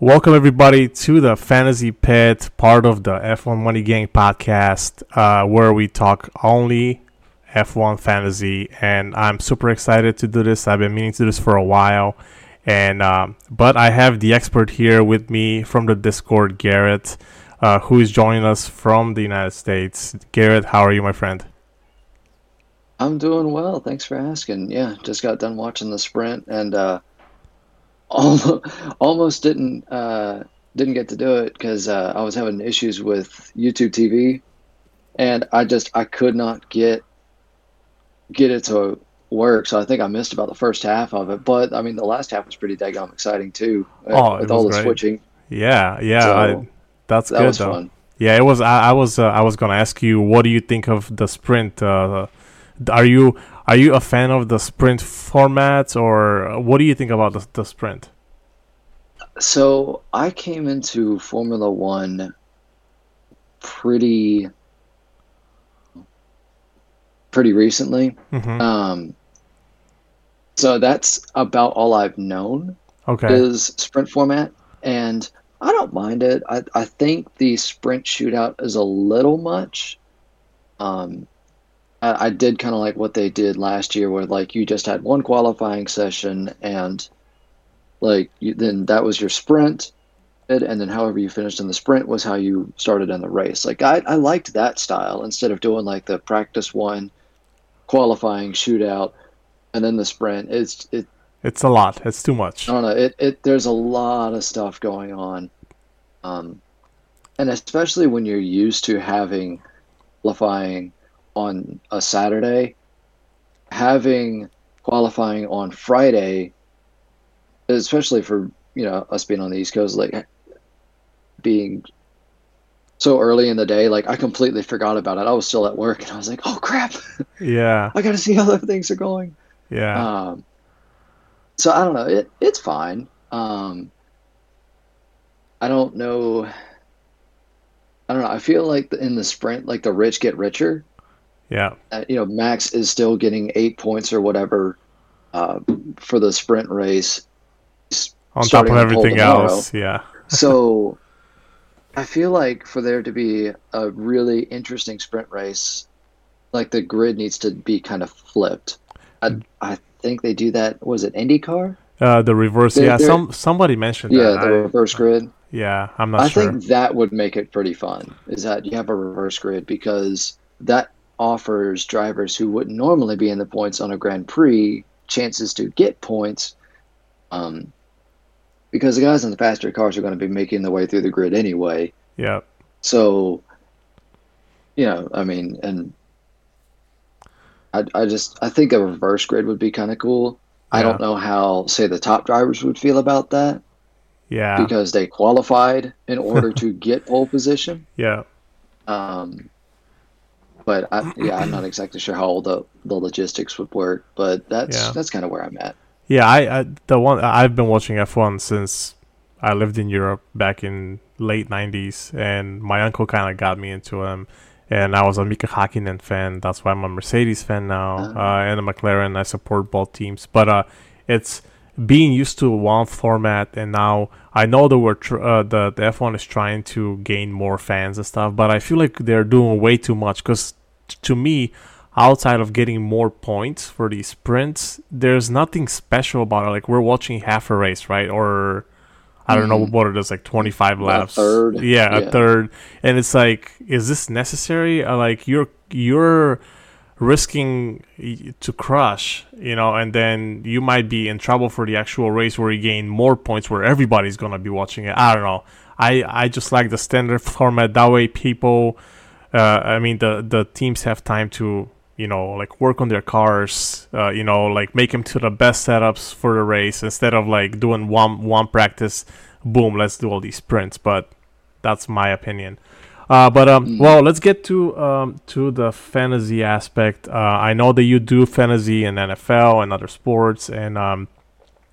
Welcome everybody to the Fantasy Pit, part of the F1 Money Gang podcast, uh, where we talk only F1 fantasy. And I'm super excited to do this. I've been meaning to do this for a while, and um, but I have the expert here with me from the Discord, Garrett, uh, who is joining us from the United States. Garrett, how are you, my friend? I'm doing well. Thanks for asking. Yeah, just got done watching the sprint and. Uh, almost, almost didn't uh, didn't get to do it because uh, I was having issues with YouTube TV, and I just I could not get get it to work. So I think I missed about the first half of it. But I mean, the last half was pretty daggone exciting too, uh, Oh, with it all the great. switching. Yeah, yeah, So, I, that's that good was though. fun. Yeah, it was. I, I was. Uh, I was gonna ask you, what do you think of the sprint? Uh, are you are you a fan of the sprint format, or what do you think about the, the sprint? So I came into Formula One pretty pretty recently. hmm Um, so that's about all I've known. okay. is sprint format, and I don't mind it. I, I think the sprint shootout is a little much. Um, I, I did kind of like what they did last year, where like you just had one qualifying session, and like you, then that was your sprint, and then however you finished in the sprint was how you started in the race. Like I, I liked that style instead of doing like the practice one, qualifying shootout, and then the sprint. It's it It's a lot. It's too much. I don't know. It, it there's a lot of stuff going on, um, and especially when you're used to having qualifying on a Saturday, having qualifying on Friday, especially for you know us being on the East Coast, like being so early in the day, like I completely forgot about it. I was still at work, and I was like, "Oh crap, Yeah, I got to see how the things are going." yeah, Um, so I don't know. It it's fine. Um, I don't know. I don't know. I feel like in the sprint, like the rich get richer. Yeah, Uh, you know, Max is still getting eight points or whatever uh, for the sprint race. On top of everything else, yeah, So I feel like for there to be a really interesting sprint race, like the grid needs to be kind of flipped. I, I think they do that. Was it IndyCar? uh, the reverse. They're- yeah, they're- some somebody mentioned Yeah, that. the I- reverse grid. yeah, I'm not I sure. think that would make it pretty fun. Is that you have a reverse grid because that offers drivers who wouldn't normally be in the points on a Grand Prix chances to get points. Um, because the guys in the faster cars are going to be making their way through the grid anyway. yeah, So, you know, I mean, and I, I just I think a reverse grid would be kind of cool. I don't know how, say, the top drivers would feel about that yeah, because they qualified in order to get pole position. yeah. Um, but I, yeah, I'm not exactly sure how all the, the logistics would work. But that's Yeah. that's kind of where I'm at. Yeah, I, I the one I've been watching F1 since I lived in Europe back in late '90s, and my uncle kind of got me into them. And I was a Mika Hakkinen fan. That's why I'm a Mercedes fan now, Ah. uh, and a McLaren. I support both teams, but uh, it's being used to one format, and now I know that we're tr- uh, the the F1 is trying to gain more fans and stuff, but I feel like they're doing way too much. Because to me, outside of getting more points for these sprints, there's nothing special about it. Like we're watching half a race, right? Or I don't know Mhm. what it is, like 25 A laps. third, Yeah, a third. And it's like, is this necessary? Uh, like you're you're risking to crush, you know, and then you might be in trouble for the actual race where you gain more points where everybody's gonna be watching it. I don't know. I I just like the standard format. That way, people, uh, I mean, the the teams have time to you know like work on their cars. Uh, you know, like make them to the best setups for the race instead of like doing one one practice. Boom, let's do all these sprints. But that's my opinion. Uh, but um, Mm. well, let's get to um, to the fantasy aspect. Uh, I know that you do fantasy in NFL and other sports, and um,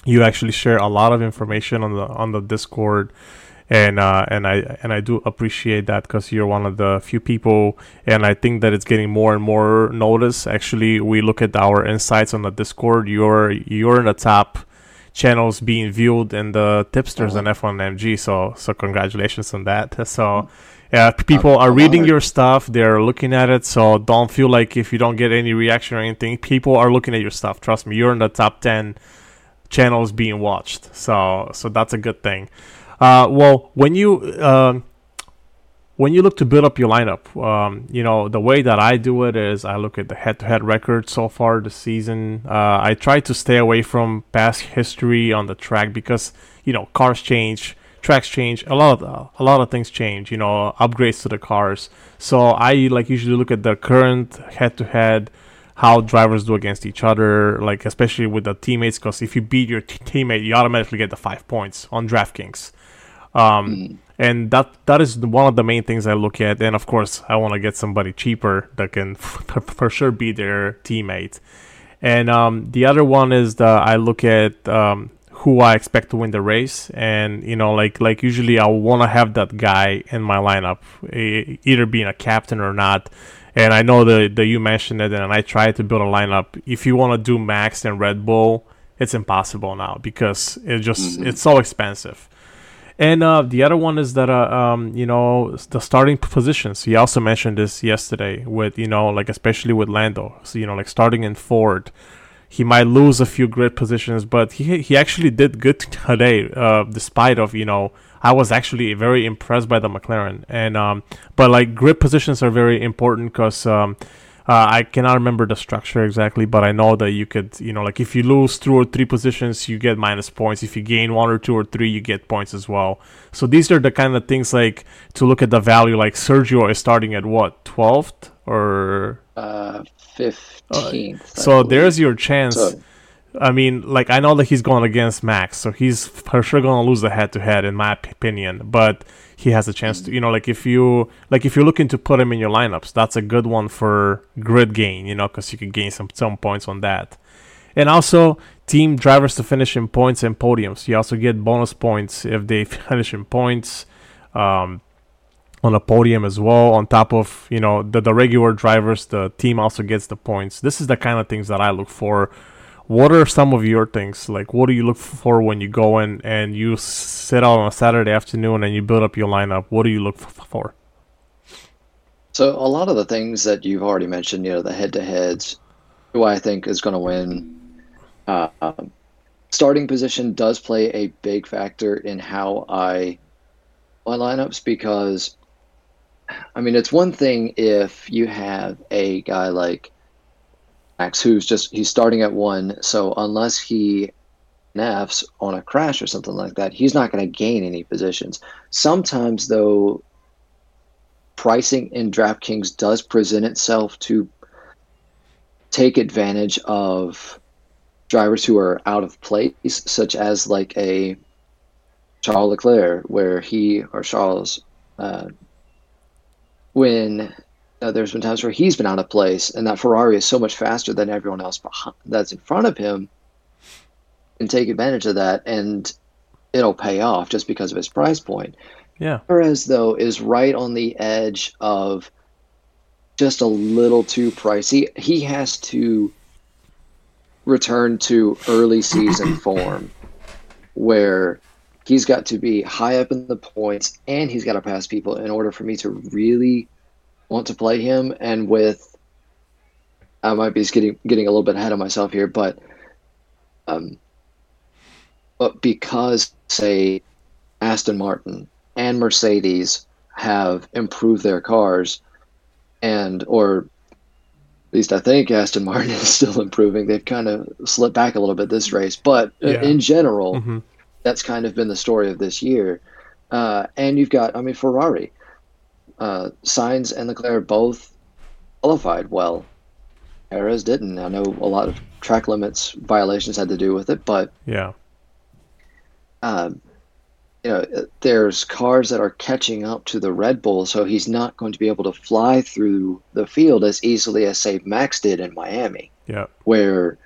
you actually share a lot of information on the on the Discord, and uh, and I and I do appreciate that because you're one of the few people, and I think that it's getting more and more notice. Actually, we look at our insights on the Discord. You're you're in the top channels being viewed in the tipsters and F1 MG. So so congratulations on that. So yeah, people are reading your stuff. They're looking at it. So don't feel like if you don't get any reaction or anything, people are looking at your stuff. Trust me, you're in the top ten channels being watched. So so that's a good thing. Uh, well, when you uh, when you look to build up your lineup, um, you know the way that I do it is I look at the head-to-head record so far this season. Uh, I try to stay away from past history on the track because you know cars change tracks change a lot of a lot of things change you know upgrades to the cars so i like usually look at the current head to head how drivers do against each other like especially with the teammates because if you beat your t- teammate you automatically get the five points on draftkings um, mm. and that that is one of the main things i look at and of course i want to get somebody cheaper that can for sure be their teammate and um, the other one is the i look at um, who I expect to win the race, and you know, like like usually I want to have that guy in my lineup, either being a captain or not. And I know that, that you mentioned it, and I tried to build a lineup. If you want to do Max and Red Bull, it's impossible now because it just mm-hmm. it's so expensive. And uh, the other one is that uh, um, you know the starting positions. He also mentioned this yesterday with you know like especially with Lando. So you know like starting in Ford he might lose a few grid positions, but he he actually did good today, uh, despite of you know I was actually very impressed by the McLaren, and um, but like grid positions are very important because um, uh, I cannot remember the structure exactly, but I know that you could you know like if you lose two or three positions, you get minus points. If you gain one or two or three, you get points as well. So these are the kind of things like to look at the value. Like Sergio is starting at what twelfth or uh, fifteenth. Uh, so there's your chance. So, I mean, like I know that he's going against Max, so he's for sure going to lose the head-to-head, in my opinion. But he has a chance to, you know, like if you like if you're looking to put him in your lineups, that's a good one for grid gain, you know, because you can gain some some points on that. And also team drivers to finish in points and podiums. You also get bonus points if they finish in points. Um, on a podium as well. On top of you know the, the regular drivers, the team also gets the points. This is the kind of things that I look for. What are some of your things? Like, what do you look for when you go in and you sit out on a Saturday afternoon and you build up your lineup? What do you look for? So a lot of the things that you've already mentioned, you know, the head-to-heads, who I think is going to win. Uh, starting position does play a big factor in how I my lineups because I mean, it's one thing if you have a guy like Max who's just he's starting at one, so unless he nafs on a crash or something like that, he's not going to gain any positions. Sometimes, though, pricing in DraftKings does present itself to take advantage of drivers who are out of place, such as like a Charles Leclerc, where he or Charles uh, when there's been times where he's been out of place and that Ferrari is so much faster than everyone else behind, that's in front of him and take advantage of that and it'll pay off just because of his price point. Yeah. Whereas though is right on the edge of just a little too pricey. He has to return to early season form where he's got to be high up in the points and he's got to pass people in order for me to really want to play him. And with, I might be getting getting a little bit ahead of myself here, but, um, but because say Aston Martin and Mercedes have improved their cars, and or at least I think Aston Martin is still improving. They've kind of slipped back a little bit this race, but yeah. in general. Mm-hmm that's kind of been the story of this year. Uh, and you've got, I mean, Ferrari, uh, Sainz and Leclerc both qualified well. Perez didn't. I know a lot of track limits violations had to do with it, but yeah, um, you know, there's cars that are catching up to the Red Bull, so he's not going to be able to fly through the field as easily as say Max did in Miami. Yeah, where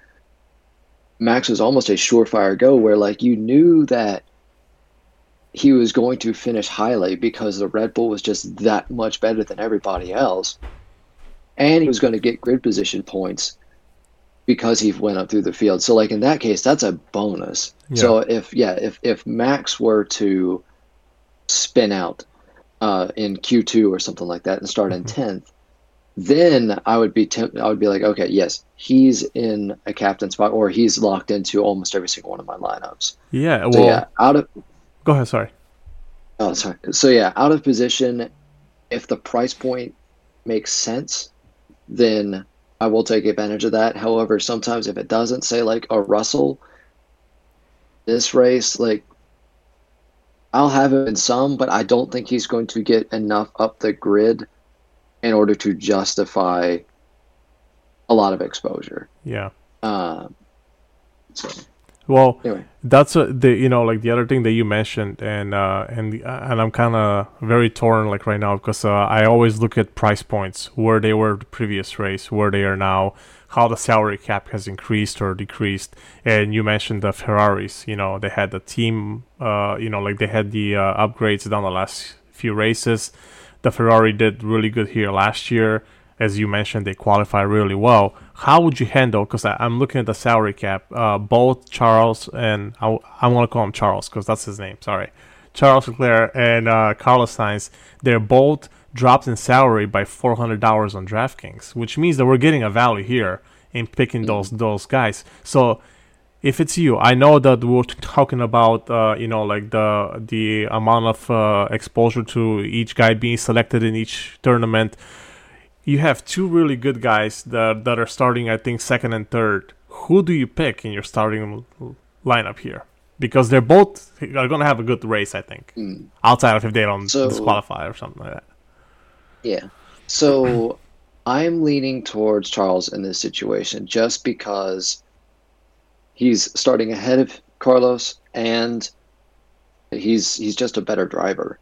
Max was almost a surefire go where like you knew that he was going to finish highly because the Red Bull was just that much better than everybody else. And he was going to get grid position points. because he went up through the field. So like in that case, that's a bonus. Yeah. So if yeah, if if Max were to spin out uh, in Q2 or something like that and start in Mm-hmm. 10th, then I would be temp- I would be like, okay, yes, he's in a captain spot or he's locked into almost every single one of my lineups. Yeah. Well, So yeah, out of go ahead. Sorry. oh sorry. So yeah, out of position, if the price point makes sense, then I will take advantage of that. However, sometimes if it doesn't, say like a Russell, this race, like I'll have him in some, but I don't think he's going to get enough up the grid in order to justify a lot of exposure. Yeah. Um, so Well, anyway, that's a, the you know like the other thing that you mentioned and uh and the, and I'm kind of very torn like right now because uh, I always look at price points where they were the previous race where they are now how the salary cap has increased or decreased. And you mentioned the Ferraris you know they had the team uh you know like they had the uh, upgrades down the last few races. The Ferrari did really good here last year as you mentioned, they qualify really well. How would you handle? Because I'm looking at the salary cap. Uh, both Charles and I, I want to call him Charles because that's his name. Sorry, Charles Leclerc and uh, Carlos Sainz. They're both dropped in salary by four hundred dollars on DraftKings, which means that we're getting a value here in picking those those guys. So if it's you, I know that we're talking about uh, you know like the the amount of uh, exposure to each guy being selected in each tournament you have two really good guys that that are starting, I think, second and third. Who do you pick in your starting lineup here? Because they're both are going to have a good race, I think. Outside of if they don't So- disqualify or something like that. Yeah. So I'm leaning towards Charles in this situation just because he's starting ahead of Carlos and he's he's just a better driver,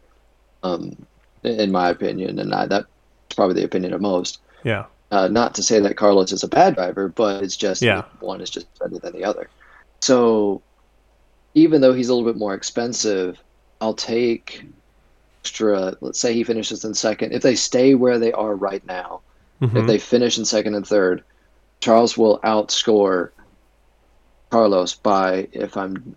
um, in my opinion, and I, that's probably the opinion of most. Yeah, Uh, not to say that Carlos is a bad driver, but it's just Yeah. one is just better than the other. So even though he's a little bit more expensive, I'll take extra. Let's say he finishes in second. If they stay where they are right now, if Mhm. they finish in second and third, Charles will outscore Carlos by, if I'm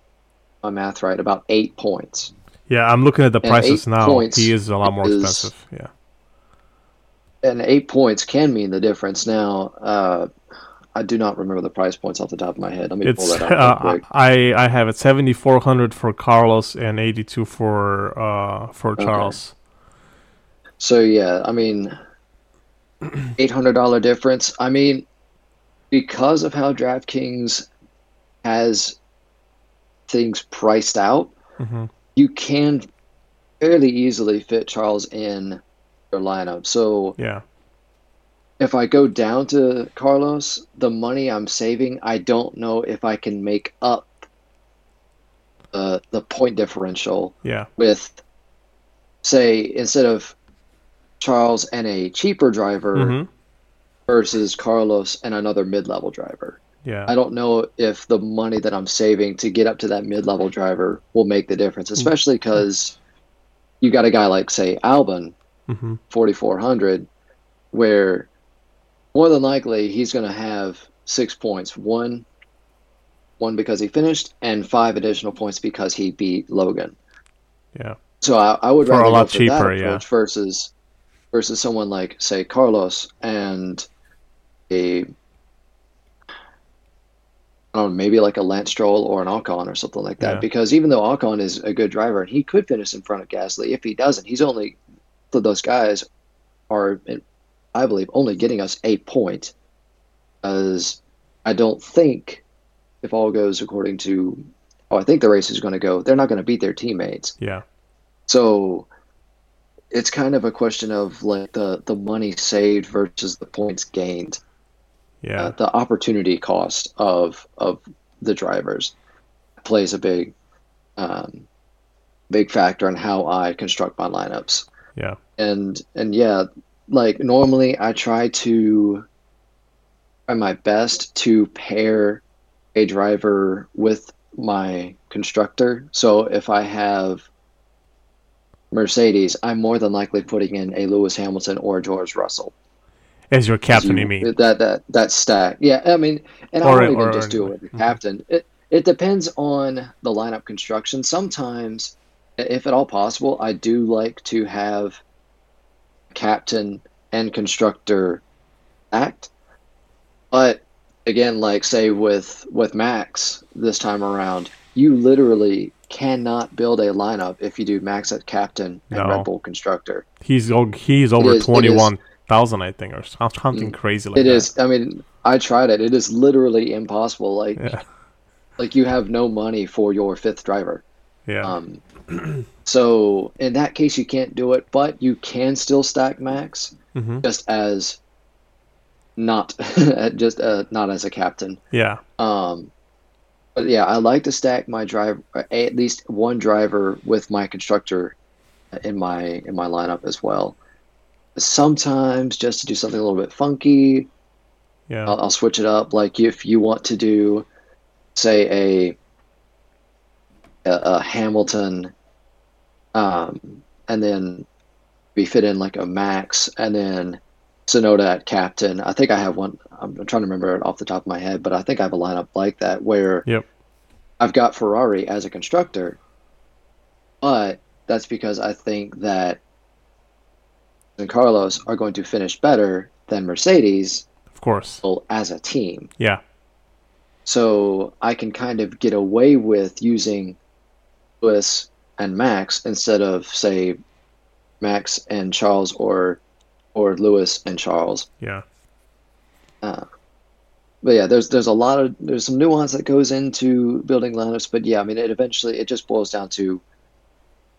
my math right, about eight points. yeah. I'm looking at the And prices now. points He is a lot more expensive. Yeah, And eight points can mean the difference. Now, uh, I do not remember the price points off the top of my head. Let me pull that up uh. I I have it seventy four hundred for Carlos and eighty two for uh for Charles. So yeah, I mean, eight hundred dollar difference. I mean, because of how DraftKings has things priced out, hmm you can fairly easily fit Charles in your lineup. So Yeah, if I go down to Carlos, the money I'm saving, I don't know if I can make up the the point differential yeah, with, say, instead of Charles and a cheaper driver hmm versus Carlos and another mid-level driver. yeah. I don't know if the money that I'm saving to get up to that mid-level driver will make the difference, especially because you got a guy like, say, Albon, hmm 4400, where more than likely he's going to have six points. One, one because he finished, and five additional points because he beat Logan. Yeah. So I, I would For a lot cheaper, yeah. versus versus someone like say Carlos and a I don't know, maybe like a Lance Stroll or an Ocon or something like that. Yeah. Because even though Ocon is a good driver and he could finish in front of Gasly, if he doesn't, he's only so those guys are, I believe, only getting us a point. As I don't think, if all goes according to, oh, I think the race is going to go, they're not going to beat their teammates. Yeah. So it's kind of a question of like the the money saved versus the points gained, Yeah. uh, the opportunity cost of of the drivers plays a big um, big factor in how I construct my lineups. Yeah. And and yeah, like normally I try to try my best to pair a driver with my constructor. So if I have Mercedes, I'm more than likely putting in a Lewis Hamilton or a George Russell. As your captain, you, you mean? that that that stack. Yeah, I mean, and Or- I don't even or- just do it with the mhm. captain. It it depends on the lineup construction. Sometimes, if at all possible, I do like to have captain and constructor act. But again, like say with with Max this time around, you literally cannot build a lineup if you do Max at captain and No. Red Bull constructor. He's he's over is- it is- twenty one thousand, I think, or some- something crazy like It that. is. I mean, I tried it. It is literally impossible. Like, Yeah. like you have no money for your fifth driver. Yeah. Um, so in that case, you can't do it, but you can still stack max hmm just as not just uh, not as a captain. Yeah. Um, but yeah, I like to stack my driver at least one driver with my constructor in my in my lineup as well. Sometimes just to do something a little bit funky, Yeah. I'll, I'll switch it up. Like if you want to do, say a a, a Hamilton, um, and then we fit in like a Max, and then Tsunoda at captain. I think I have one. I'm trying to remember it off the top of my head, but I think I have a lineup like that where Yep. I've got Ferrari as a constructor, but that's because I think that and Carlos are going to finish better than Mercedes Of course. as a team. Yeah. So I can kind of get away with using Lewis and Max instead of say Max and Charles or or Lewis and Charles. Yeah. Uh, but yeah, there's there's a lot of there's some nuance that goes into building lineups. But yeah, I mean, it eventually it just boils down to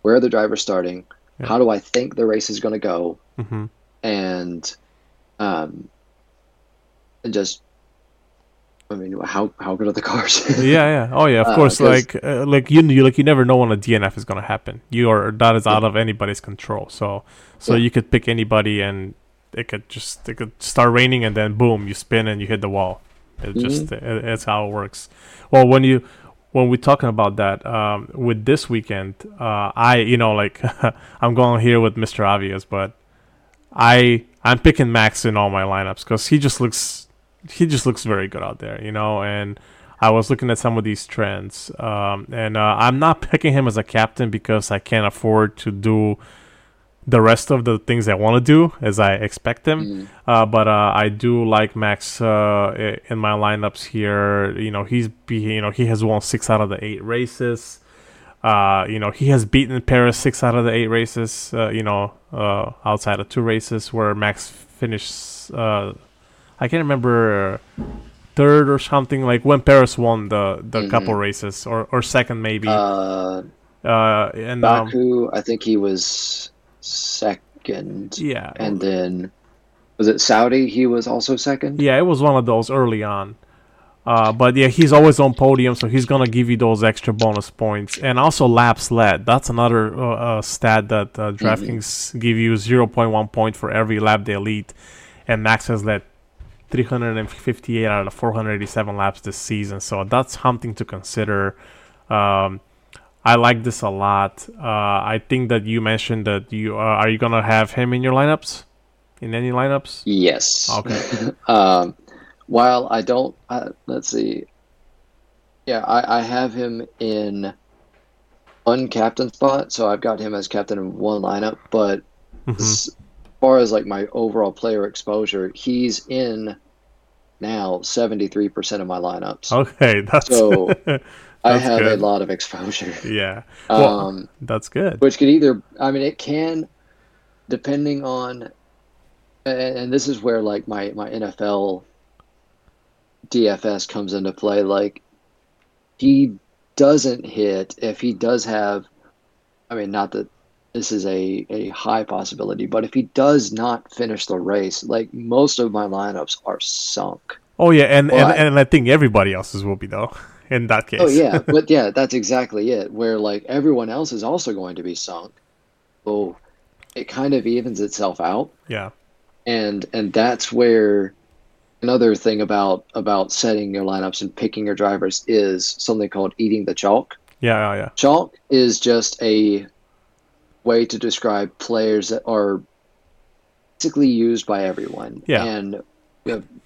where are the drivers starting, Yeah. how do I think the race is going to go, hmm and um, and just I mean, how how good are the cars? yeah, yeah. Oh, yeah. Of Uh, course. Like, uh, like you, you, like you never know when a DNF is gonna happen. You are that is out of anybody's control. So, so Yeah. you could pick anybody, and it could just it could start raining, and then boom, you spin and you hit the wall. It Mm-hmm. just it, it's how it works. Well, when you when we're talking about that um, with this weekend, uh, I you know like I'm going here with Mr. Obvious, but I I'm picking Max in all my lineups because he just looks he just looks very good out there, you know. And I was looking at some of these trends, um, and uh, I'm not picking him as a captain because I can't afford to do the rest of the things I want to do as I expect him. Mm. Uh, but uh, I do like Max uh, in my lineups here. You know, he's be, you know he has won six out of the eight races. Uh, you know, he has beaten Perez six out of the eight races. Uh, you know, uh, outside of two races where Max finished. I can't remember uh, third or something. Like when Perez won the the Mhm. couple races or or second maybe. Uh, Uh, and um, Baku, I think he was second, yeah, and then was it Saudi? He was also second. Yeah, it was one of those early on. Uh, but yeah, he's always on podium, so he's gonna give you those extra bonus points, and also laps led. That's another uh, uh, stat that uh, DraftKings give you 0.1 point for every lap they lead, and Max has led 358 out of 487 laps this season, so that's something to consider. Um, I like this a lot. Uh, I think that you mentioned that you uh, are you gonna have him in your lineups, in any lineups? Yes. Okay. um, while I don't, uh, let's see. Yeah, I, I have him in one captain spot, so I've got him as captain in one lineup. But Mhm. As far as like my overall player exposure, he's in now seventy three percent of my lineups. Okay, that's So, I that's have good. a lot of exposure. yeah. Well, Um, that's good. which could either i mean it can depending on and, and this is where like my my nfl dfs comes into play like he doesn't hit if he does have i mean not that this is a, a high possibility but if he does not finish the race like most of my lineups are sunk Oh yeah, and, and and I think everybody else's will be though. In that oh, case. Oh yeah, but yeah, that's exactly it. Where like everyone else is also going to be sunk. Oh, it kind of evens itself out, yeah. and and that's where another thing about about setting your lineups and picking your drivers is something called eating the chalk. Yeah. Yeah. Yeah. Chalk is just a way to describe players that are basically used by everyone. Yeah. And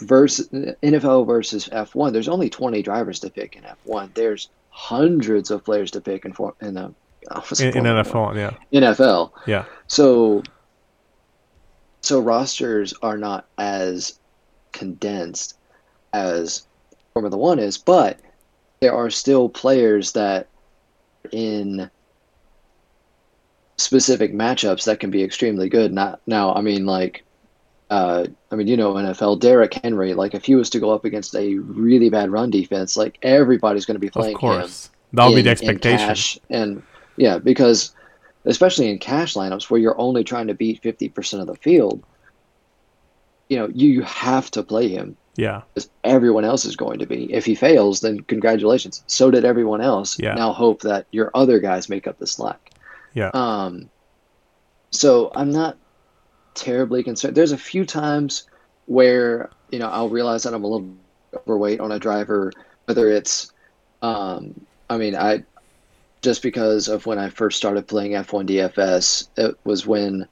versus NFL versus F1, there's only 20 drivers to pick in F1. There's hundreds of players to pick in for in the in, in NFL, yeah, NFL. yeah, So so rosters are not as condensed as Formula One is, but there are still players that in specific matchups that can be extremely good. Not now, I mean like uh, I mean, you know, NFL, Derrick Henry, like if he was to go up against a really bad run defense, like everybody's going to be playing of course. That would be the expectation. cash. And yeah, because especially in cash lineups where you're only trying to beat 50% of the field, you know, you have to play him Yeah, because everyone else is going to be. If he fails, then congratulations. So did everyone else. Yeah. Now hope that your other guys make up the slack. Yeah, Um, so I'm not terribly concerned. There's a few times where you know I'll realize that I'm a little overweight on a driver, whether it's, um, I mean, I just because of when I first started playing F1 DFS, it was when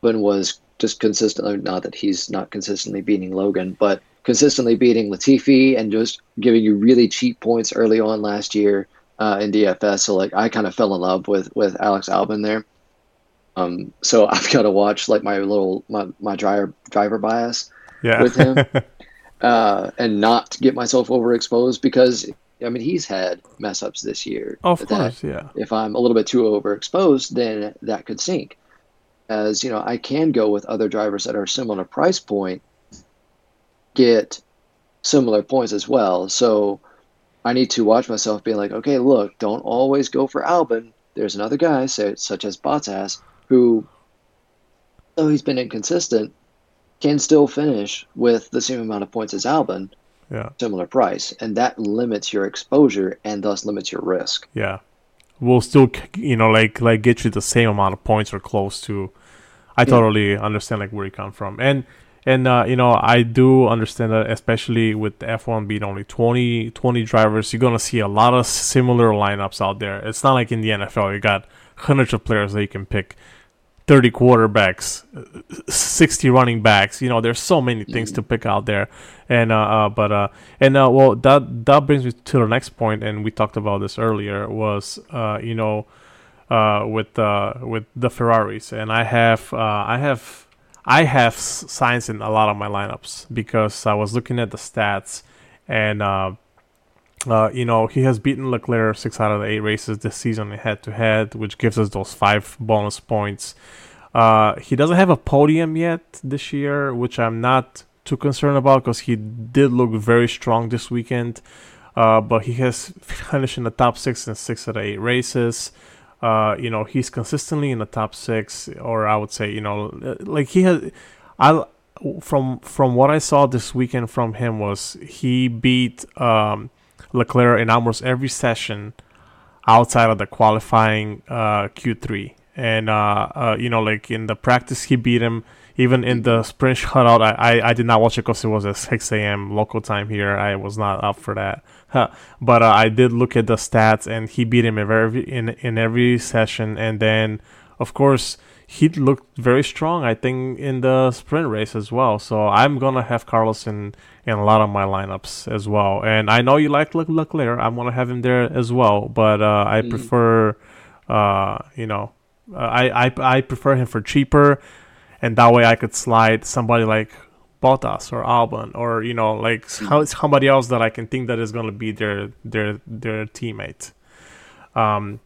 when was just consistently not that he's not consistently beating Logan, but consistently beating Latifi and just giving you really cheap points early on last year uh, in DFS. So like I kind of fell in love with with Alex Albon there. Um, so I've got to watch like my little my, my driver driver bias yeah. with him. uh, and not get myself overexposed because I mean he's had mess ups this year. of course, yeah, if I'm a little bit too overexposed, then that could sink. As you know, I can go with other drivers that are similar price point, get similar points as well. So I need to watch myself being like, okay, look, don't always go for Albon. There's another guy, say, such as Bottas, who, though he's been inconsistent, can still finish with the same amount of points as Albon, yeah, similar price, and that limits your exposure and thus limits your risk. yeah. We'll still, you know, like like get you the same amount of points or close to. I totally understand like where you come from, and and uh, you know I do understand that, especially with F1 being only 20, 20 drivers, you're gonna see a lot of similar lineups out there. It's not like in the NFL, you got hundreds of players that you can pick. 30 quarterbacks, 60 running backs. You know, there's so many things to pick out there. And, uh, uh but, uh, and, uh, well, that, that brings me to the next point, and we talked about this earlier, was, uh, you know, uh, with, uh, with the Ferraris. And I have, uh, I have, I have s- Sainz in a lot of my lineups because I was looking at the stats and, uh, uh, you know, he has beaten Leclerc six out of the eight races this season head to head, which gives us those five bonus points. Uh, he doesn't have a podium yet this year, which I'm not too concerned about because he did look very strong this weekend. Uh, but he has finished in the top six in six out of eight races. Uh, you know, he's consistently in the top six, or I would say, you know, like he has. I from from what I saw this weekend from him was he beat um, Leclerc in almost every session outside of the qualifying uh, Q3. And, uh, uh, you know, like in the practice, he beat him. Even in the sprint shootout, I, I, I did not watch it because it was at 6 a.m. local time here. I was not up for that. Huh. But uh, I did look at the stats, and he beat him in every, in, in every session. And then, of course, he looked very strong, I think, in the sprint race as well. So I'm gonna have Carlos in, in a lot of my lineups as well. And I know you like Le- Leclerc. I'm gonna have him there as well. But uh, I Mhm. prefer, uh, you know, uh, I, I I prefer him for cheaper, and that way I could slide somebody like Bottas or Albon or you know like how somebody else that I can think that is gonna be their their their teammate. Um,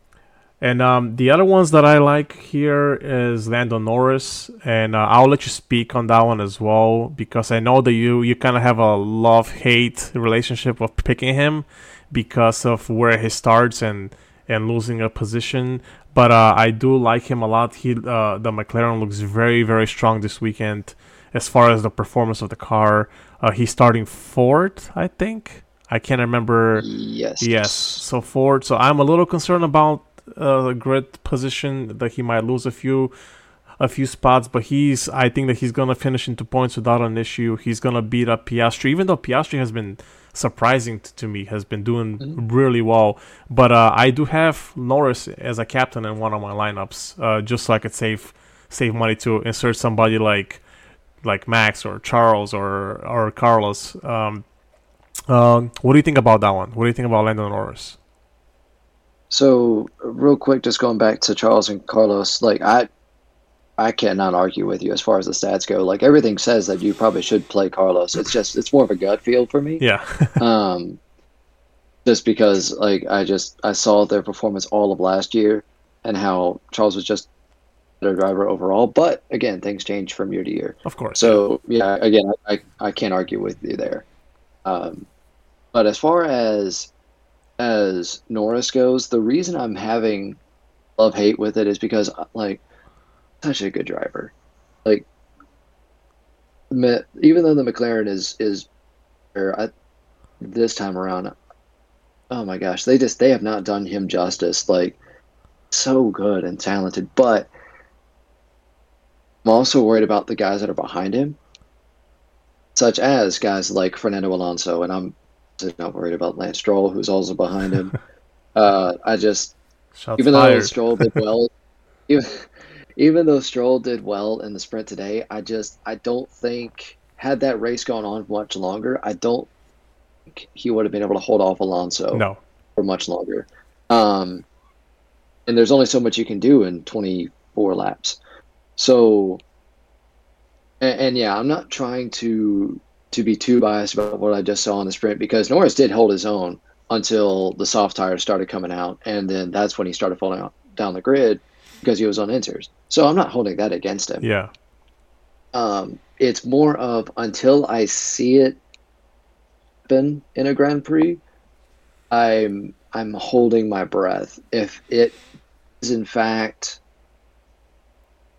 and um, the other ones that I like here is Lando Norris, and uh, I'll let you speak on that one as well because I know that you you kind of have a love hate relationship of picking him because of where he starts and and losing a position. But uh, I do like him a lot. He uh, the McLaren looks very very strong this weekend as far as the performance of the car. Uh, he's starting fourth, I think. I can't remember. Yes. Yes, so forward. So I'm a little concerned about uh, the grid position that he might lose a few, a few spots. But he's, I think that he's gonna finish into points without an issue. He's gonna beat up Piastri, even though Piastri has been surprising t- to me, has been doing Mhm. really well. But uh, I do have Norris as a captain in one of my lineups, uh, just so I could save save money to insert somebody like like Max or Charles or or Carlos. Um, um, what do you think about that one? What do you think about Lando Norris? So real quick, just going back to Charles and Carlos, like I, I cannot argue with you as far as the stats go. Like everything says that you probably should play Carlos. It's just it's more of a gut feel for me. Yeah. um, just because like I just I saw their performance all of last year and how Charles was just a better driver overall. But again, things change from year to year. Of course. So yeah, again, I, I can't argue with you there. Um, but as far as as Norris goes, the reason I'm having love hate with it is because like such a good driver. Like even though the McLaren is is I, this time around, oh my gosh, they just they have not done him justice. Like so good and talented, but I'm also worried about the guys that are behind him, such as guys like Fernando Alonso, and I'm not worried about Lance Stroll, who's also behind him. uh, I just, Shots even fired. though Stroll did well, even, even though Stroll did well in the sprint today, I just I don't think had that race gone on much longer, I don't think he would have been able to hold off Alonso no. for much longer. Um, and there's only so much you can do in 24 laps. So, and, and, yeah, I'm not trying to to be too biased about what I just saw in the sprint because Norris did hold his own until the soft tires started coming out, and then that's when he started falling out down the grid because he was on inters. So I'm not holding that against him. Yeah. Um, it's more of until I see it happen in a Grand Prix, I'm I'm holding my breath. If it is in fact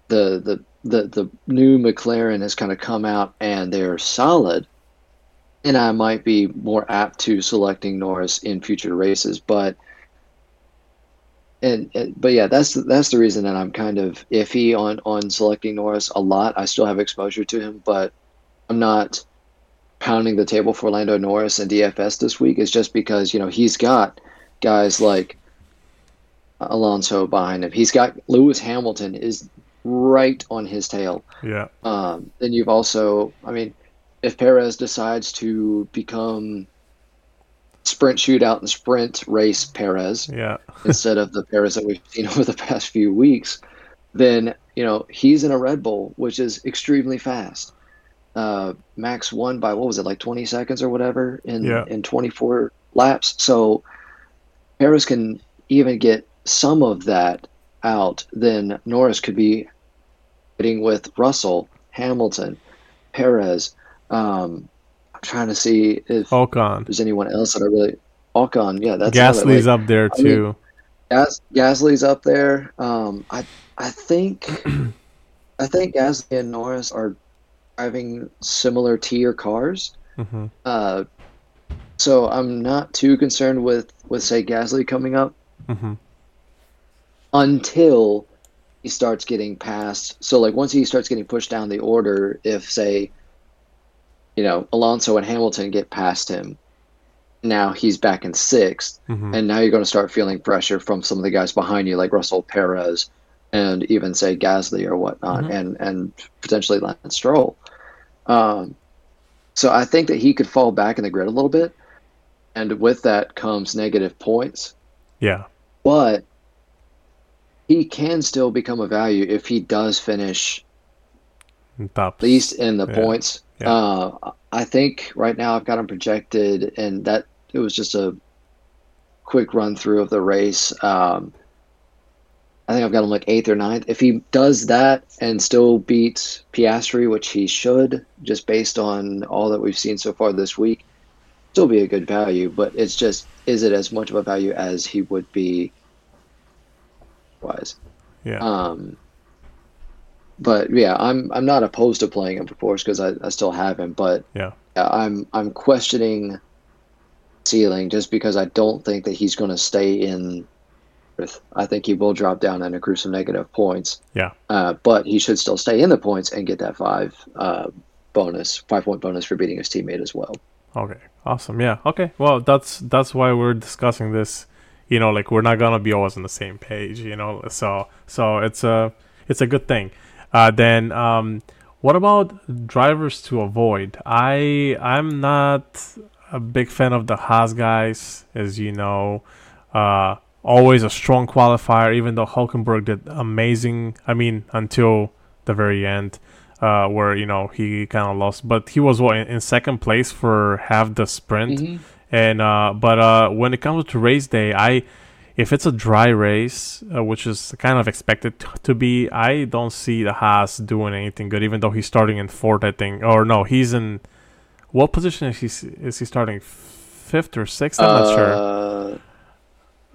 the the the, the new McLaren has kind of come out and they're solid, and I might be more apt to selecting Norris in future races. But and, and but yeah, that's that's the reason that I'm kind of iffy on on selecting Norris a lot. I still have exposure to him, but I'm not pounding the table for Lando Norris and DFS this week. Is just because you know he's got guys like Alonso behind him. He's got Lewis Hamilton is right on his tail. Yeah. Um, then you've also, I mean, if Perez decides to become sprint shootout and sprint race Perez Yeah. instead of the Perez that we've seen over the past few weeks, then you know he's in a Red Bull, which is extremely fast. Uh, Max won by what was it like 20 seconds or whatever in Yeah. in 24 laps. So Perez can even get some of that out. Then Norris could be hitting with Russell, Hamilton, Perez. Um, trying to see if Ocon. there's anyone else that I really. Ocon, yeah, that's Gasly's up there I mean- too. Gas, Gasly's up there. Um, I I think I think Gasly and Norris are driving similar tier cars. hmm Uh, so I'm not too concerned with with say Gasly coming up hmm until he starts getting past. So like once he starts getting pushed down the order, if say you know Alonso and Hamilton get past him, now he's back in sixth. hmm and now you're going to start feeling pressure from some of the guys behind you, like Russell Perez, and even say Gasly or whatnot, Mhm. and and potentially Lance Stroll. Um, so I think that he could fall back in the grid a little bit, and with that comes negative points. Yeah. But he can still become a value if he does finish Top. at least in the Yeah. points. Yeah. Uh, I think right now I've got him projected, and that it was just a quick run through of the race. Um, I think I've got him like eighth or ninth. If he does that and still beats Piastri, which he should, just based on all that we've seen so far this week, still be a good value. But it's just, is it as much of a value as he would be? Wise. Yeah. Um, but yeah, I'm I'm not opposed to playing him, of course, because I, I still have him. But Yeah. I'm I'm questioning ceiling just because I don't think that he's going to stay in. With, I think he will drop down and accrue some negative points. Yeah. Uh, but he should still stay in the points and get that five uh, bonus, five point bonus for beating his teammate as well. Okay. Awesome. Yeah. Okay. Well, that's that's why we're discussing this. You know, like we're not gonna be always on the same page. You know, so so it's a it's a good thing. Uh, then um, What about drivers to avoid? I I'm not a big fan of the Haas guys, as you know. Uh, always a strong qualifier, even though Hulkenberg did amazing. I mean, until the very end, uh, where you know he kind of lost, but he was what in, in, second place for half the sprint. Mm-hmm. And uh, but uh, when it comes to race day, I if it's a dry race, uh, which is kind of expected t- to be, I don't see the Haas doing anything good, even though he's starting in fourth, I think. Or no, he's in what position is he? Is he starting fifth or sixth? I'm not sure. Uh,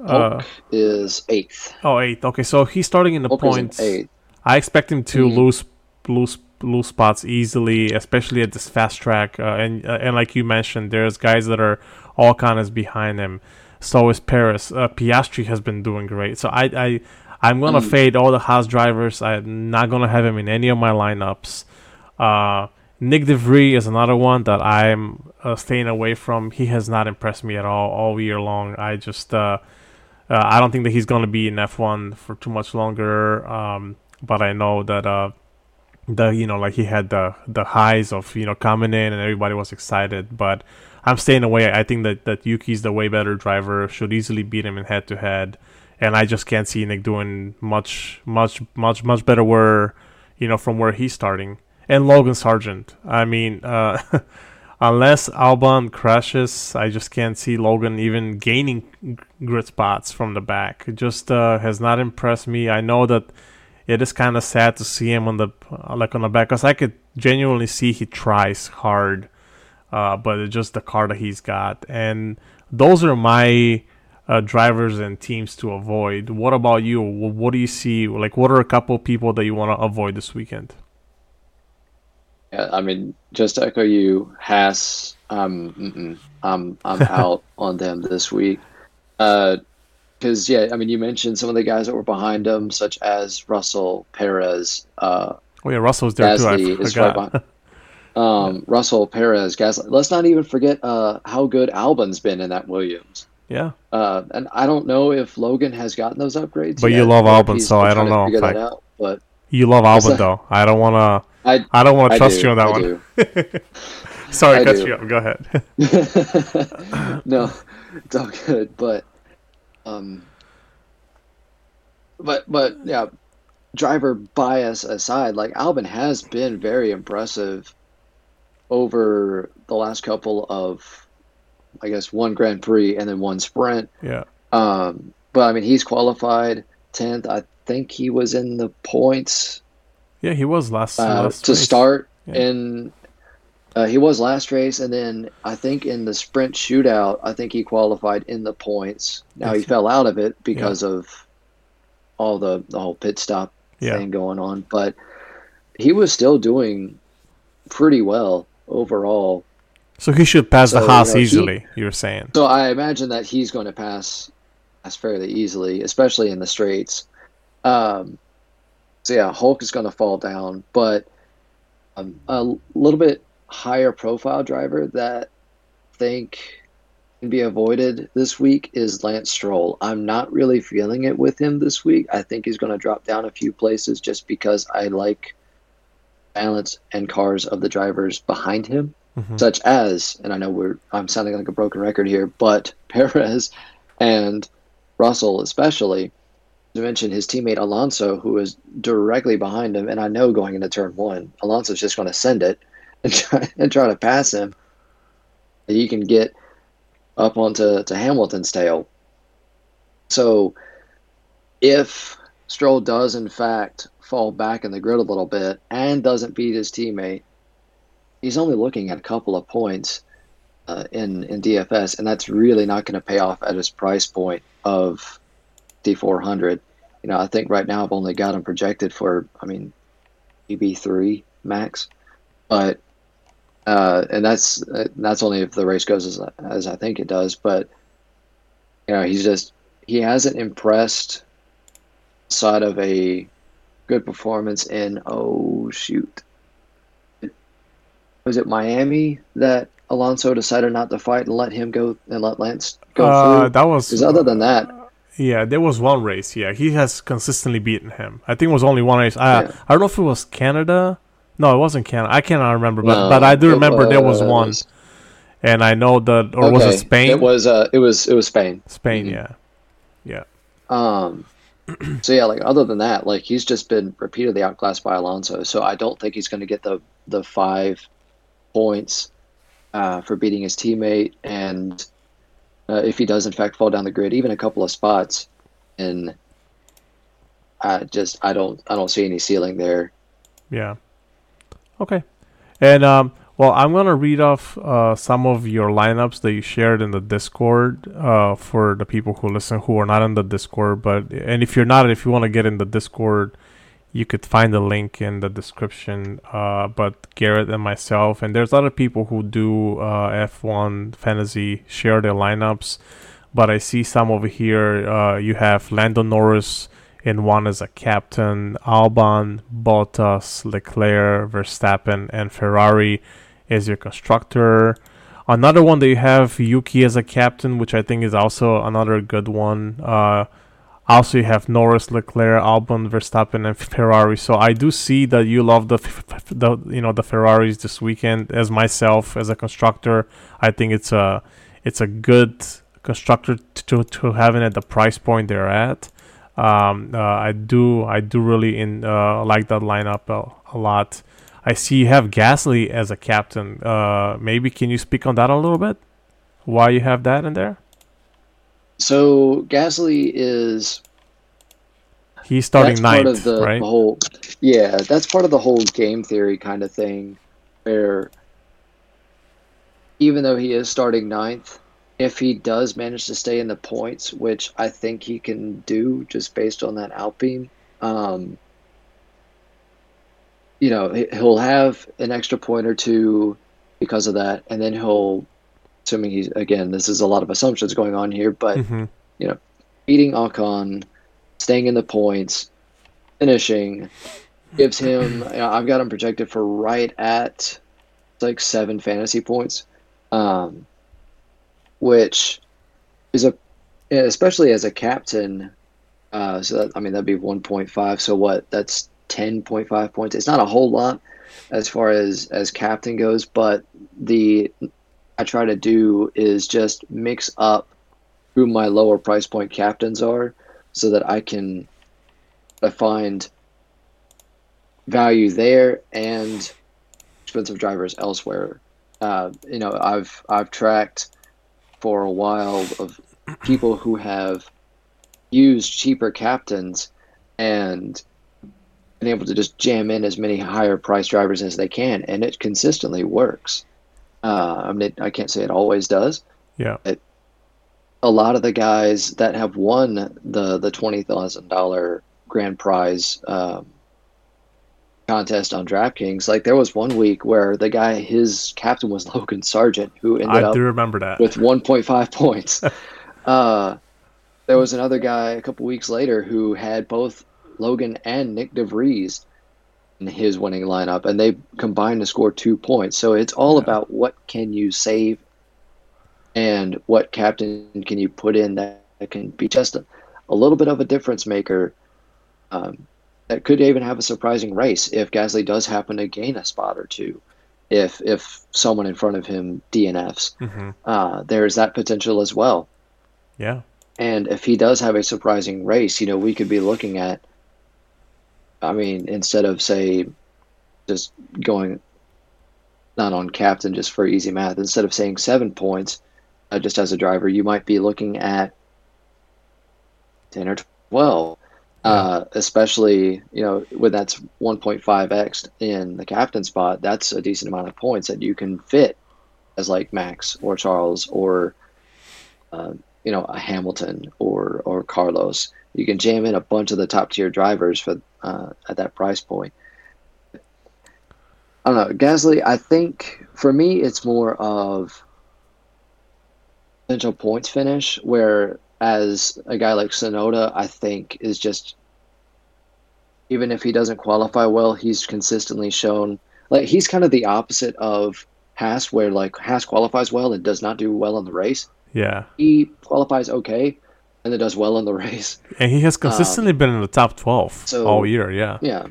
Hulk uh, is eighth. Oh, eighth. Okay, so he's starting in the Hulk points. In I expect him to mm-hmm. lose lose lose spots easily, especially at this fast track. Uh, and uh, and like you mentioned, there's guys that are all kind of behind him. So is Perez. Uh, Piastri has been doing great. So I I I'm gonna mm. fade all the Haas drivers. I'm not gonna have him in any of my lineups. Uh, Nyck de Vries is another one that I'm uh, staying away from. He has not impressed me at all all year long. I just uh, uh, I don't think that he's going to be in F1 for too much longer. Um, but I know that uh, the you know like he had the the highs of you know coming in and everybody was excited. But I'm staying away. I think that that Yuki's the way better driver. Should easily beat him in head to head. And I just can't see Nyck doing much much much much better where you know from where he's starting and Logan Sargeant. I mean, uh, unless Albon crashes, I just can't see Logan even gaining grid spots from the back. It just uh, has not impressed me. I know that it is kind of sad to see him on the like on the back because I could genuinely see he tries hard, uh, but it's just the car that he's got, and those are my. Uh, drivers and teams to avoid. What about you? What do you see? Like, what are a couple people that you want to avoid this weekend? Yeah, I mean, just to echo you, Haas. Um, I'm I'm out on them this week. Because uh, yeah, I mean, you mentioned some of the guys that were behind them, such as Russell Perez. Uh, oh yeah, Russell's there Gasly too. I forgot. Right um, yeah. Russell Perez, Gasly. Let's not even forget uh, how good Albon's been in that Williams. Yeah. Uh, and I don't know if Logan has gotten those upgrades. But yet, you love Albon, so I don't know. Out, but you love Albon though. I don't want to. I, I don't want to trust do, you on that I one. Sorry, I cut do. you up. Go ahead. no, it's all good. But, um, but but yeah, driver bias aside, like Albon has been very impressive over the last couple of, I guess, one Grand Prix and then one sprint. Yeah. Um, but I mean, he's qualified tenth. I think he was in the points yeah, he was last, uh, last to race. start, yeah. uh, he was last race, and then I think in the sprint shootout, I think he qualified in the points. Now he fell out of it because yeah. of all the the whole pit stop yeah. thing going on, but he was still doing pretty well overall. So he should pass so, the Haas you know, easily. He, you're saying. So I imagine that he's going to pass, pass fairly easily, especially in the straights. Um, so yeah, Hulk is going to fall down, but um, a little bit higher profile driver that I think can be avoided this week is Lance Stroll. I'm not really feeling it with him this week. I think he's going to drop down a few places just because I like balance and cars of the drivers behind him, mm-hmm. such as, and I know we're I'm sounding like a broken record here, but Perez and Russell especially to mention his teammate Alonso, who is directly behind him, and I know going into turn one, Alonso's just going to send it and try, and try to pass him. He can get up onto to Hamilton's tail. So, if Stroll does in fact fall back in the grid a little bit and doesn't beat his teammate, he's only looking at a couple of points uh, in in DFS, and that's really not going to pay off at his price point of D400 you know, I think right now I've only got him projected for, I mean, EB three max, but uh, and that's that's only if the race goes as as I think it does. But you know, he's just he hasn't impressed side of a good performance in oh shoot was it Miami that Alonso decided not to fight and let him go and let Lance go uh, through? That was because other than that, yeah, there was one race. Yeah, he has consistently beaten him. I think it was only one race. I yeah. I don't know if it was Canada No, it wasn't Canada. I cannot remember, but No, but I do remember there was one, and I know that, or was it Spain? It was. Uh, it was. It was Spain. Spain, Mhm. yeah, yeah, Um, so yeah, like other than that, like he's just been repeatedly outclassed by Alonso. So I don't think he's going to get the the five points uh, for beating his teammate, and uh, if he does in fact fall down the grid, even a couple of spots, and I just I don't I don't see any ceiling there. yeah. Okay, and um, well, I'm gonna read off uh, some of your lineups that you shared in the Discord uh, for the people who listen who are not in the Discord. But and if you're not, if you want to get in the Discord, you could find the link in the description. Uh, but Garrett and myself, and there's other people who do uh, F1 fantasy share their lineups. But I see some over here. Uh, you have Lando Norris in one as a captain, Albon, Bottas, Leclerc, Verstappen, and Ferrari as your constructor. Another one that you have Yuki as a captain, which I think is also another good one. Uh, also, you have Norris, Leclerc, Albon, Verstappen, and Ferrari. So I do see that you love the, the you know the Ferraris this weekend. As myself, as a constructor, I think it's a it's a good constructor to to having at the price point they're at. Um, uh, I do I do really in uh, like that lineup a, a lot. I see you have Gasly as a captain. Uh, maybe can you speak on that a little bit? Why you have that in there? So Gasly is He's starting that's ninth, part of the, right? the whole yeah that's part of the whole game theory kind of thing where even though he is starting ninth if he does manage to stay in the points which i think he can do just based on that alpine um, you know he- he'll have an extra point or two because of that and then he'll assuming he's again this is a lot of assumptions going on here but hmm you know, beating Ocon, staying in the points, finishing, gives him. you know, I've got him projected for right at like seven fantasy points, um, which is a especially as a captain. Uh, so that, I mean that'd be one point five. So what? That's ten point five points. It's not a whole lot as far as as captain goes, but the I try to do is just mix up who my lower price point captains are so that I can find value there and expensive drivers elsewhere. Uh, you know, I've I've tracked for a while of people who have used cheaper captains and been able to just jam in as many higher price drivers as they can, and it consistently works. Uh, I mean, it, I can't say it always does, Yeah. a lot of the guys that have won the the twenty thousand dollar grand prize um, contest on DraftKings, like there was one week where the guy his captain was Logan Sargeant, who ended I up do remember that. with one point five points. uh, there was another guy a couple weeks later who had both Logan and Nyck de Vries in his winning lineup, and they combined to score two points. So it's all Yeah. about what can you save and what captain can you put in that, can be just a, a little bit of a difference maker. Um, that could even have a surprising race if Gasly does happen to gain a spot or two. If if someone in front of him DNFs, hmm uh, there's that potential as well. Yeah. And if he does have a surprising race, you know, we could be looking at, I mean, instead of, say, just going not on captain just for easy math, instead of saying seven points uh, just as a driver, you might be looking at 10 or 12. Uh, especially, you know, when that's 1.5x in the captain spot, that's a decent amount of points that you can fit as like Max or Charles or uh, you know a Hamilton or or Carlos. You can jam in a bunch of the top tier drivers for uh, at that price point. I don't know Gasly. I think for me it's more of potential points finish, where as a guy like Tsunoda, I think is just even if he doesn't qualify well, he's consistently shown like he's kind of the opposite of Haas, where like Haas qualifies well and does not do well in the race Yeah. he qualifies okay and then does well in the race. And he has consistently been in the top 12 so- all year. Yeah. Yeah.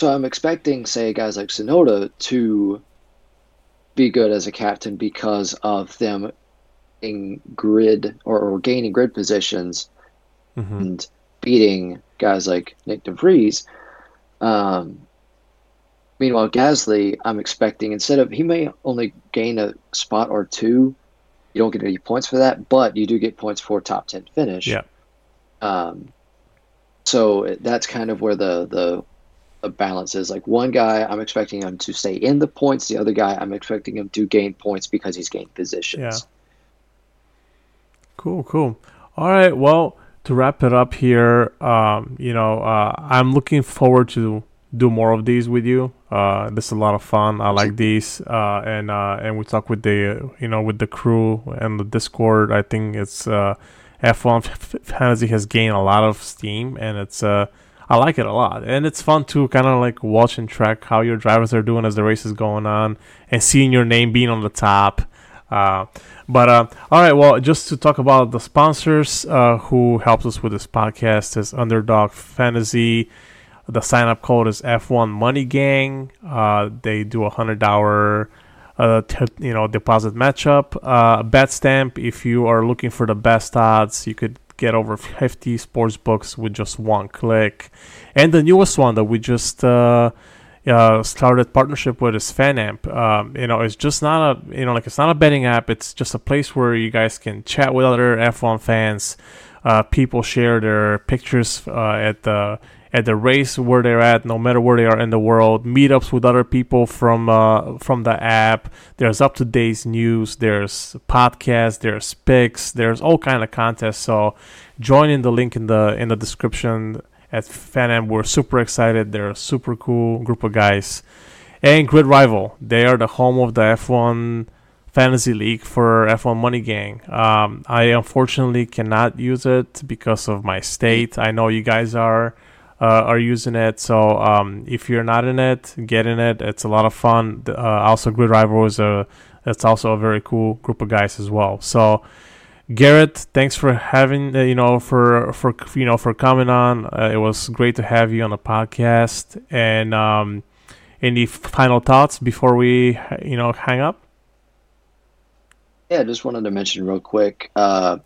So I'm expecting, say, guys like Tsunoda to be good as a captain because of them in grid or, or gaining grid positions hmm and beating guys like Nyck de Vries. Um, meanwhile, Gasly, I'm expecting instead of he may only gain a spot or two. You don't get any points for that, but you do get points for top ten finish. Yeah. Um, so that's kind of where the the the balance is. Like one guy, I'm expecting him to stay in the points. The other guy, I'm expecting him to gain points because he's gained positions. Yeah. Cool, cool. All right. Well, to wrap it up here, um, you know, uh, I'm looking forward to do more of these with you. Uh, this is a lot of fun. I like these, uh, and uh, and we talk with the you know with the crew and the Discord. I think it's uh, F1 f- f- Fantasy has gained a lot of steam, and it's uh, I like it a lot, and it's fun to kind of like watch and track how your drivers are doing as the race is going on, and seeing your name being on the top. Uh, but uh, all right, well, just to talk about the sponsors uh, who helps us with this podcast is Underdog Fantasy. The sign up code is F1 Money Gang. Uh, they do a hundred dollar, uh, t- you know, deposit matchup. Uh, Betstamp. If you are looking for the best odds, you could get over 50 sports books with just one click. And the newest one that we just uh, uh, started partnership with is FanAmp. Um, you know, it's just not a you know like it's not a betting app. It's just a place where you guys can chat with other F1 fans. Uh, people share their pictures uh, at the at the race where they're at, no matter where they are in the world. Meetups with other people from uh, from the app. There's up to date news. There's podcasts. There's pics. There's all kind of contests. So join in the link in the in the description at FanAmp. We're super excited. They're a super cool group of guys. And Grid Rival, they are the home of the F1 Fantasy League for F1 Money Gang. Um, I unfortunately cannot use it because of my state. I know you guys are uh, are using it, so um, if you're not in it, get in it. It's a lot of fun. Uh, also, Grid Rival is a it's also a very cool group of guys as well. So. Garrett, thanks for having uh, you know for for you know for coming on. Uh, it was great to have you on the podcast. And um, any final thoughts before we you know hang up? Yeah, just wanted to mention real quick. Uh,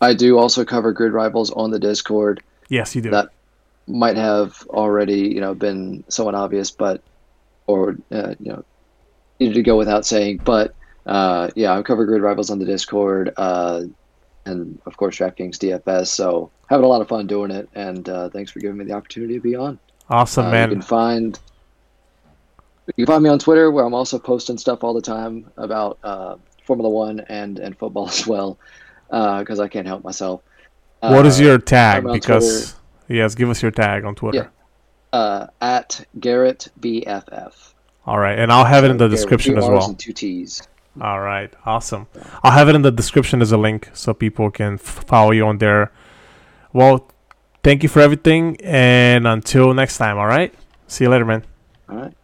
I do also cover Grid Rivals on the Discord. Yes, you do. That might have already, you know, been somewhat obvious, but or uh, you know, needed to go without saying. But uh, yeah, I'm cover Grid Rivals on the Discord, uh, and of course DraftKings DFS. So having a lot of fun doing it, and uh, thanks for giving me the opportunity to be on. awesome, Uh, man. You can find you can find me on Twitter, where I'm also posting stuff all the time about uh, Formula One and and football as well, because I can't help myself. what is your tag? Because yes, give us your tag on Twitter. uh, at Garrett BFF? All right, and I'll have it in the description as well. Two T's. All right, awesome. I'll have it in the description as a link so people can f- follow you on there. Well, thank you for everything, and until next time. All right, see you later, man. All right.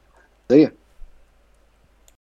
See ya.